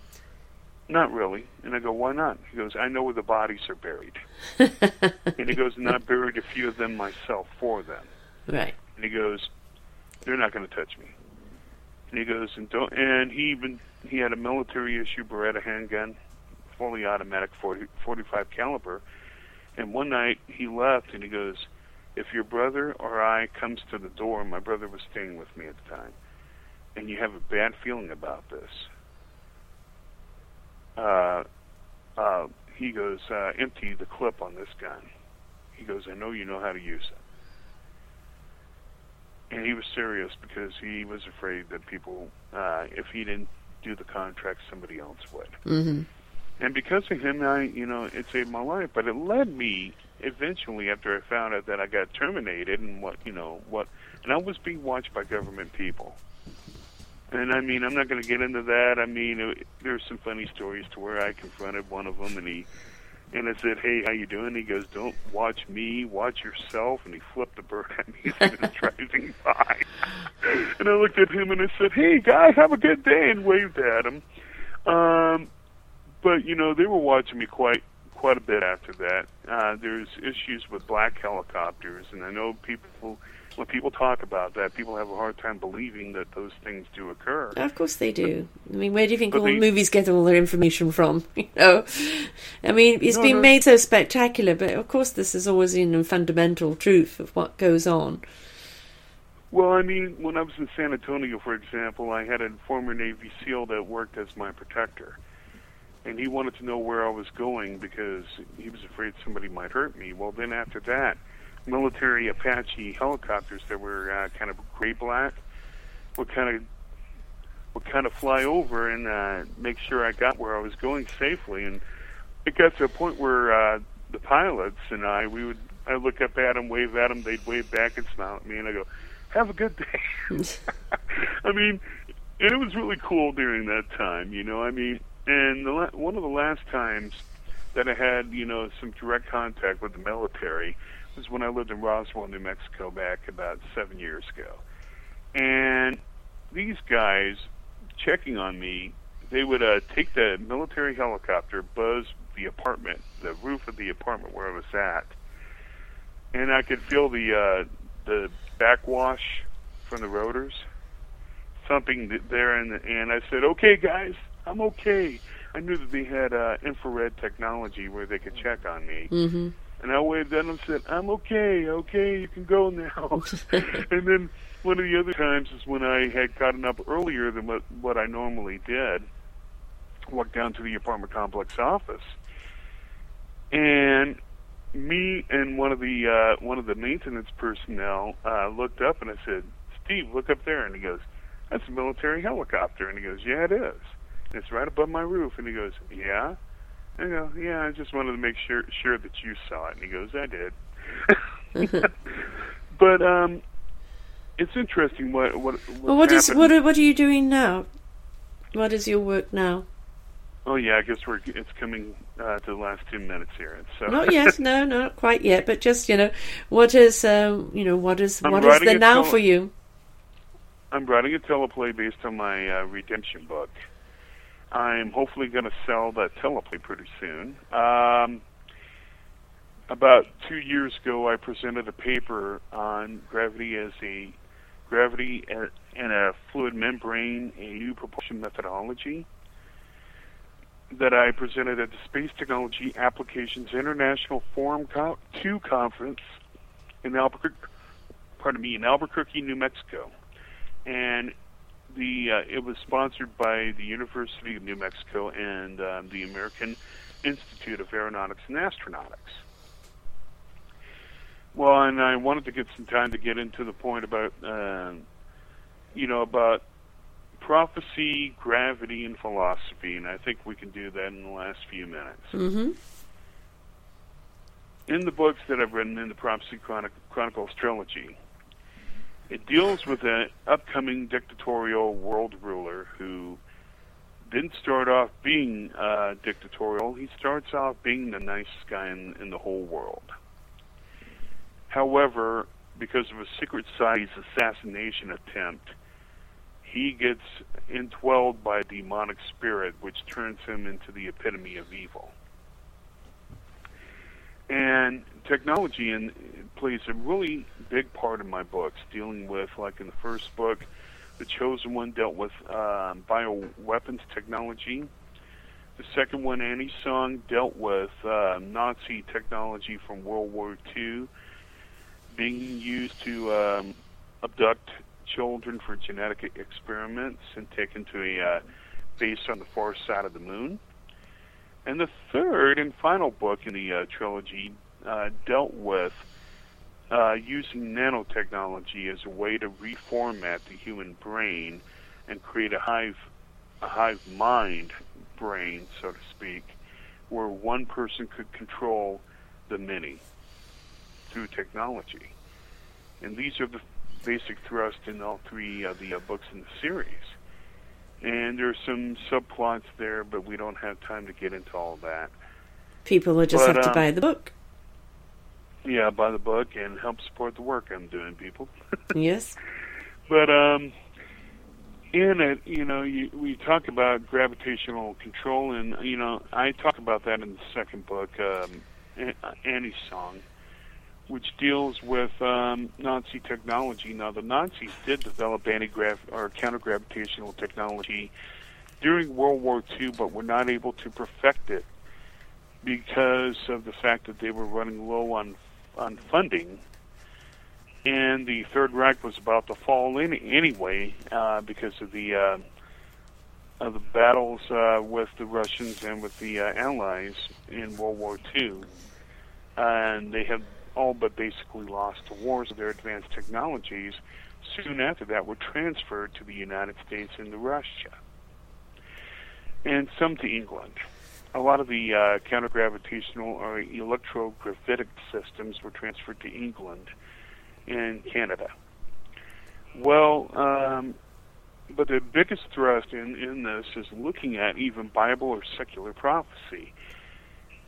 "Not really." And I go, "Why not?" He goes, "I know where the bodies are buried." and he goes, "And I buried a few of them myself for them." Right. And he goes, "They're not going to touch me." And he goes, "And don't." And he even he had a military issue Beretta handgun, fully automatic 40, 45 caliber. And one night he left, and he goes, "If your brother or I comes to the door, my brother was staying with me at the time, and you have a bad feeling about this." Uh, uh, he goes, uh, "Empty the clip on this gun." He goes, "I know you know how to use it." And he was serious because he was afraid that people, uh, if he didn't do the contract, somebody else would. hmm And because of him, I, you know, it saved my life. But it led me eventually, after I found out that I got terminated and what, you know, what, and I was being watched by government people. And I mean, I'm not going to get into that. I mean, it, there's some funny stories to where I confronted one of them, and he, and I said, "Hey, how you doing?" He goes, "Don't watch me, watch yourself." And he flipped the bird at me as he was driving by. and I looked at him and I said, "Hey, guy, have a good day," and waved at him. Um, but you know, they were watching me quite quite a bit after that. Uh, there's issues with black helicopters, and I know people when people talk about that, people have a hard time believing that those things do occur. Of course they do. I mean, where do you think But all the- movies get all their information from? You know, I mean, it's No, been no. made so spectacular, but of course, this is always in the fundamental truth of what goes on. Well, I mean, when I was in San Antonio, for example, I had a former Navy SEAL that worked as my protector. And he wanted to know where I was going because he was afraid somebody might hurt me. Well, then after that, military Apache helicopters that were uh, kind of gray black would kind of would kind of fly over and uh, make sure I got where I was going safely. And it got to a point where uh, the pilots and I, we would, I look up at them, wave at them, they'd wave back and smile at me, and I go, "Have a good day." I mean, and it was really cool during that time, you know. I mean, and the la- one of the last times that I had, you know, some direct contact with the military was when I lived in Roswell, New Mexico, back about seven years ago. And these guys checking on me, they would uh, take the military helicopter, buzz the apartment, the roof of the apartment where I was at, and I could feel the uh, the backwash from the rotors thumping there, and and I said, "Okay, guys, I'm okay." I knew that they had uh, infrared technology where they could check on me, hmm and I waved at them and said, I'm okay, okay, you can go now. and then one of the other times is when I had gotten up earlier than what, what I normally did, walked down to the apartment complex office. And me and one of the uh, one of the maintenance personnel uh, looked up, and I said, "Steve, look up there." And he goes, "That's a military helicopter." And he goes, "Yeah, it is. And it's right above my roof." And he goes, "Yeah." I go, "Yeah, I just wanted to make sure sure that you saw it." And he goes, "I did." but um, it's interesting what what. Well, what is what are, what are you doing now? What is your work now? Oh yeah, I guess we're it's coming uh, to the last two minutes here. So Not yet, no, not quite yet. But just you know, what is um, you know what is I'm what is the now tele- for you? I'm writing a teleplay based on my uh, redemption book. I'm hopefully going to sell that teleplay pretty soon. Um, about two years ago, I presented a paper on gravity as a gravity and a fluid membrane, a new propulsion methodology that I presented at the Space Technology Applications International Forum Co- 2 conference in Albuquerque, pardon me, in Albuquerque, New Mexico and the uh, it was sponsored by the University of New Mexico and um, the American Institute of Aeronautics and Astronautics. Well, and I wanted to get some time to get into the point about, um, you know, about prophecy, gravity, and philosophy, and I think we can do that in the last few minutes Mm-hmm. in the books that I've written in the Prophecy Chronic- Chronicles trilogy, it deals with an upcoming dictatorial world ruler who didn't start off being uh, dictatorial. He starts off being the nicest guy in, in the whole world. However, because of a secret society's assassination attempt, he gets entwelled by a demonic spirit, which turns him into the epitome of evil and technology and plays a really big part in my books dealing with like in the first book the chosen one dealt with um, bioweapons technology. The second one annie song dealt with uh, nazi technology from world war ii being used to um, abduct children for genetic experiments and taken to a uh, base on the far side of the moon. And the third and final book in the uh, trilogy uh, dealt with uh, using nanotechnology as a way to reformat the human brain and create a hive, a hive mind brain, so to speak, where one person could control the many through technology. And these are the basic thrust in all three of the uh, books in the series. And there are some subplots there, but we don't have time to get into all that. People will just But, have to um, buy the book. Yeah, buy the book and help support the work I'm doing, people. Yes. but um, in it, you know, you, we talk about gravitational control, and you know, I talk about that in the second book, um, Annie's Song, which deals with um, Nazi technology. Now, the Nazis did develop anti-grav or counter-gravitational technology during World War II, but were not able to perfect it because of the fact that they were running low on on funding and the Third Reich was about to fall in anyway uh, because of the uh, of the battles uh, with the Russians and with the uh, Allies in World War II, and they had all but basically lost the wars. Their advanced technologies soon after that were transferred to the United States and to Russia, and some to England. A lot of the uh, counter-gravitational or electrogravitic systems were transferred to England and Canada. Well, um, but the biggest thrust in, in this is looking at even Bible or secular prophecy.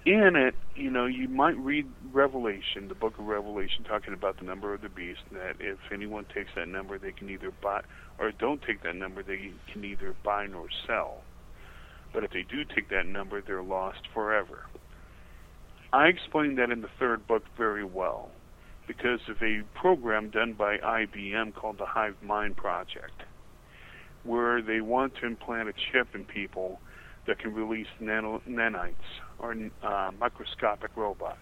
In it, you know, you might read Revelation, the book of Revelation, talking about the number of the beast, and that if anyone takes that number, they can either buy, or don't take that number, they can either buy nor sell. But if they do take that number, they're lost forever. I explain that in the third book very well because of a program done by IBM called the Hive Mind Project, where they want to implant a chip in people that can release nano, nanites or uh, microscopic robots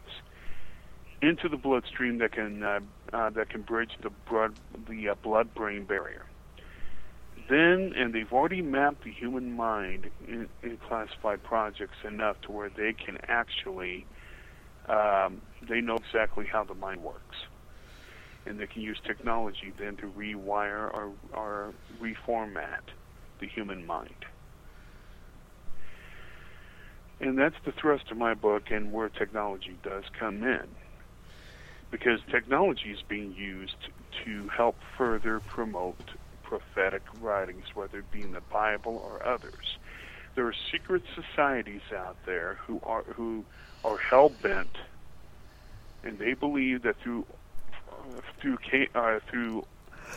into the bloodstream that can uh, uh, that can bridge the blood the uh, blood-brain barrier. Then, and they've already mapped the human mind in, in classified projects enough to where they can actually um, they know exactly how the mind works. And they can use technology then to rewire or, or reformat the human mind. And that's the thrust of my book and where technology does come in. Because technology is being used to help further promote prophetic writings, whether it be in the Bible or others. There are secret societies out there who are who are hell bent, and they believe that through uh, through uh, through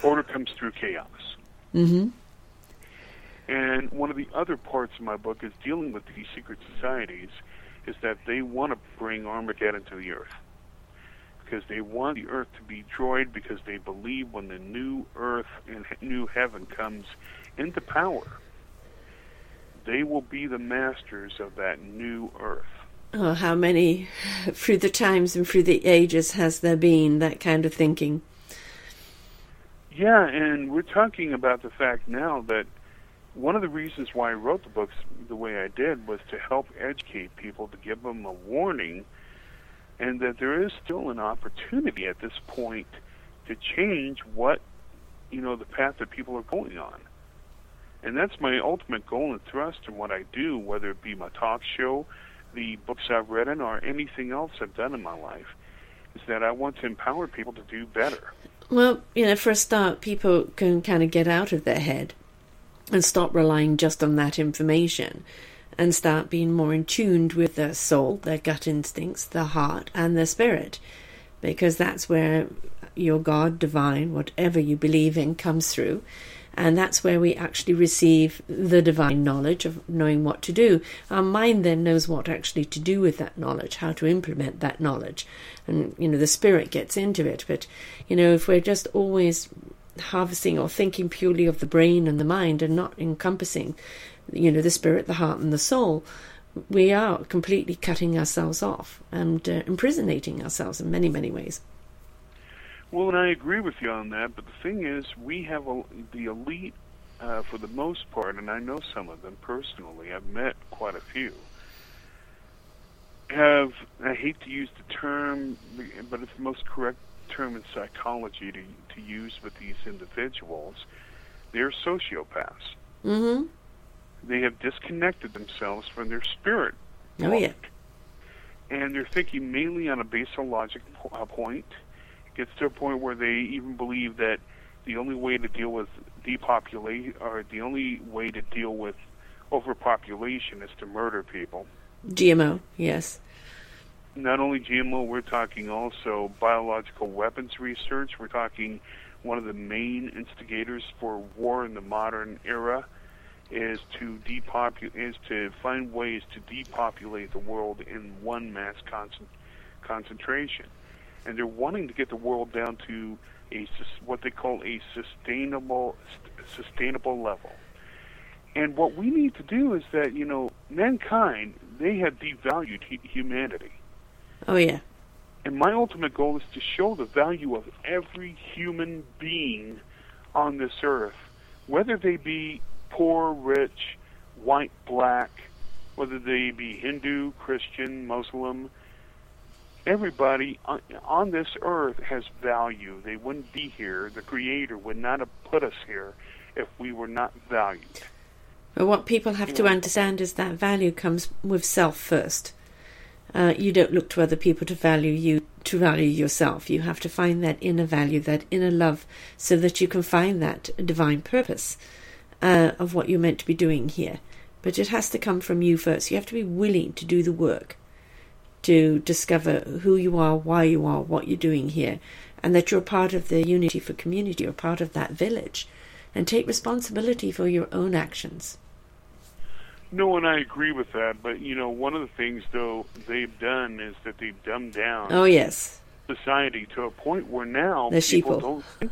order comes through chaos. Mm-hmm. And one of the other parts of my book is dealing with these secret societies, is that they want to bring Armageddon to the earth because they want the earth to be destroyed because they believe when the new earth and new heaven comes into power, they will be the masters of that new earth. Oh, how many through the times and through the ages has there been that kind of thinking? Yeah, and we're talking about the fact now that one of the reasons why I wrote the books the way I did was to help educate people, to give them a warning, and that there is still an opportunity at this point to change what, you know, the path that people are going on. And that's my ultimate goal and thrust in what I do, whether it be my talk show, the books I've written, or anything else I've done in my life, is that I want to empower people to do better. Well, you know, for a start, people can kind of get out of their head and stop relying just on that information and start being more in tuned with their soul, their gut instincts, their heart, and their spirit. Because that's where your God, divine, whatever you believe in, comes through. And that's where we actually receive the divine knowledge of knowing what to do. Our mind then knows what actually to do with that knowledge, how to implement that knowledge. And, you know, the spirit gets into it. But, you know, if we're just always harvesting or thinking purely of the brain and the mind and not encompassing, you know, the spirit, the heart, and the soul, we are completely cutting ourselves off and uh, imprisonating ourselves in many, many ways. Well, and I agree with you on that, but the thing is, we have a, the elite, uh, for the most part, and I know some of them personally, I've met quite a few, have, I hate to use the term, but it's the most correct term in psychology to, to use with these individuals, they're sociopaths. Mm-hmm. They have disconnected themselves from their spirit. Oh, yeah. And they're thinking mainly on a basal logic uh, point. It gets to a point where they even believe that the only way to deal with depopulation, or the only way to deal with overpopulation is to murder people. GMO, yes not only GMO, we're talking also biological weapons research. We're talking one of the main instigators for war in the modern era is to depopulate is to find ways to depopulate the world in one mass concent- concentration, and they're wanting to get the world down to a what they call a sustainable sustainable level. And what we need to do is that you know mankind they have devalued humanity Oh, yeah. And my ultimate goal is to show the value of every human being on this earth, whether they be poor, rich, white, black, whether they be Hindu, Christian, Muslim. Everybody on, this earth has value. They wouldn't be here. The Creator would not have put us here if we were not valued. But what people have to understand is that value comes with self first. Uh, you don't look to other people to value you, to value yourself. You have to find that inner value, that inner love, so that you can find that divine purpose uh, of what you're meant to be doing here. But it has to come from you first. You have to be willing to do the work to discover who you are, why you are, what you're doing here, and that you're part of the unity for community, you're part of that village, and take responsibility for your own actions. No, and I agree with that. But you know, one of the things though they've done is that they've dumbed down. Oh yes. Society to a point where now the people sheeple. don't think,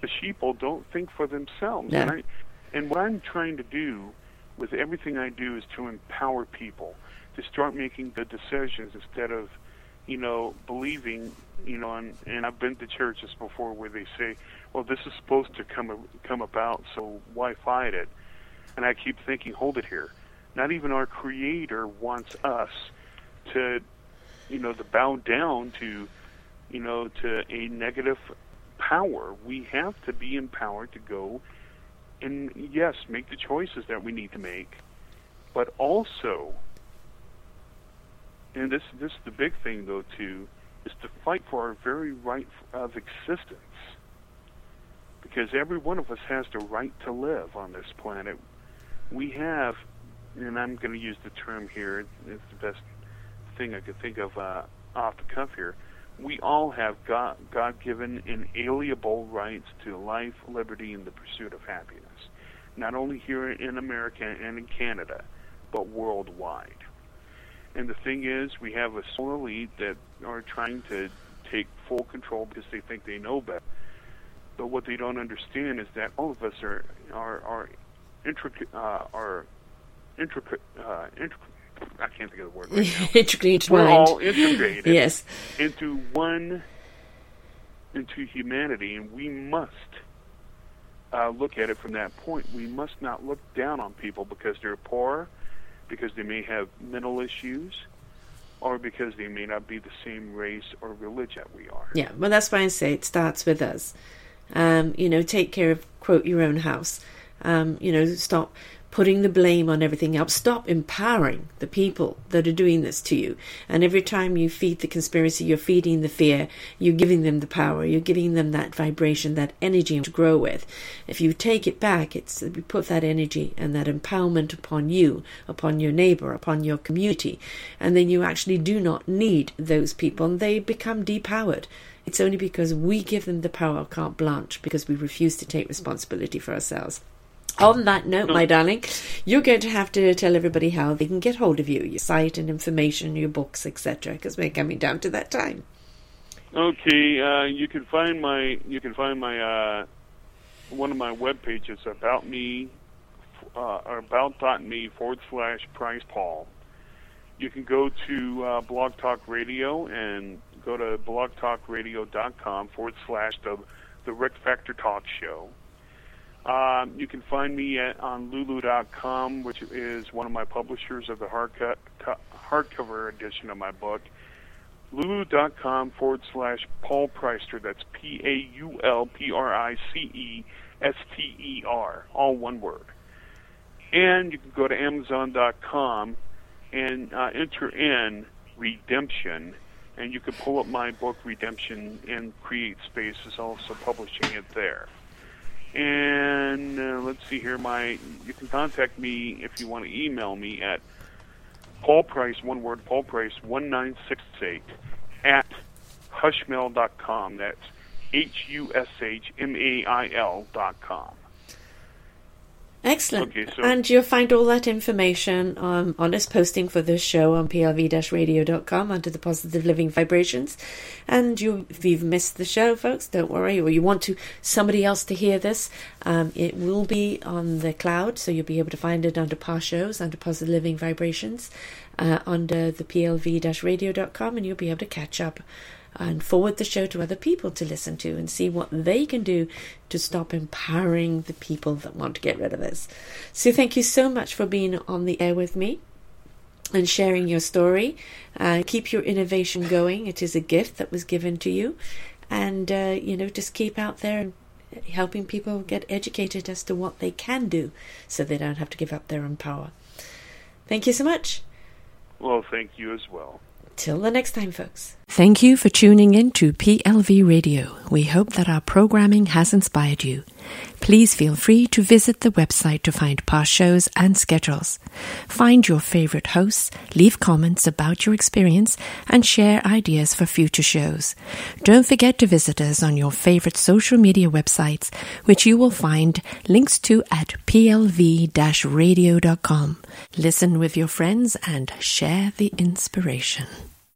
the sheeple don't think for themselves. No. And what I'm trying to do with everything I do is to empower people to start making good decisions instead of, you know, believing, you know, and, and I've been to churches before where they say, well, this is supposed to come come about, so why fight it? And I keep thinking, hold it here not even our Creator wants us to you know, to bow down to, you know, to a negative power. We have to be empowered to go and yes, make the choices that we need to make, but also, and this this is the big thing though too, is to fight for our very right of existence. Because every one of us has the right to live on this planet. We have, and I'm going to use the term here. It's the best thing I could think of uh, off the cuff here. We all have God, God-given, inalienable rights to life, liberty, and the pursuit of happiness. Not only here in America and in Canada, but worldwide. And the thing is, we have a small elite that are trying to take full control because they think they know better. But what they don't understand is that all of us are are are intricate uh, are intricate uh, intricate. I can't think of the word. Right. Intricately We're all integrated Yes. into one into humanity, and we must uh, look at it from that point. We must not look down on people because they're poor, because they may have mental issues, or because they may not be the same race or religion we are. Yeah, well, that's why I say it starts with us. Um, you know, take care of, quote, your own house. Um, you know, stop putting the blame on everything else. Stop empowering the people that are doing this to you. And every time you feed the conspiracy, you're feeding the fear, you're giving them the power, you're giving them that vibration, that energy to grow with. If you take it back, it's you put that energy and that empowerment upon you, upon your neighbor, upon your community, and then you actually do not need those people and they become depowered. It's only because we give them the power carte blanche because we refuse to take responsibility for ourselves. On that note, my darling, you're going to have to tell everybody how they can get hold of you, your site and information, your books, etc., because we're coming down to that time. Okay, uh, you can find my you can find my uh, one of my web pages about me uh, or about.me forward slash Price Paul. You can go to uh, Blog Talk Radio and go to blogtalkradio.com forward slash the the Rick Factor Talk Show. Um, you can find me at, on Lulu.com, which is one of my publishers of the hardcover edition of my book. Lulu.com forward slash Paul Pricester. That's P A U L P R I C E S T E R, all one word. And you can go to Amazon.com and uh, enter in Redemption, and you can pull up my book Redemption and CreateSpace is also publishing it there. And uh, let's see here, my you can contact me if you want to email me at Paul Price, one word, Paul Price, 1968 at hushmail.com. That's H U S H M A I L dot com. Excellent. Okay, so- and you'll find all that information um, on this posting for this show on plv-radio.com under the Positive Living Vibrations. And you, if you've missed the show, folks, don't worry, or you want to somebody else to hear this, um, it will be on the cloud, so you'll be able to find it under past shows, under Positive Living Vibrations, uh, under the plv-radio.com, and you'll be able to catch up and forward the show to other people to listen to and see what they can do to stop empowering the people that want to get rid of this. So, thank you so much for being on the air with me and sharing your story. Uh, keep your innovation going. It is a gift that was given to you. And, uh, you know, just keep out there and helping people get educated as to what they can do so they don't have to give up their own power. Thank you so much. Well, thank you as well. Till the next time, folks. Thank you for tuning in to PLV Radio. We hope that our programming has inspired you. Please feel free to visit the website to find past shows and schedules. Find your favorite hosts, leave comments about your experience, and share ideas for future shows. Don't forget to visit us on your favorite social media websites, which you will find links to at plv-radio.com. Listen with your friends and share the inspiration.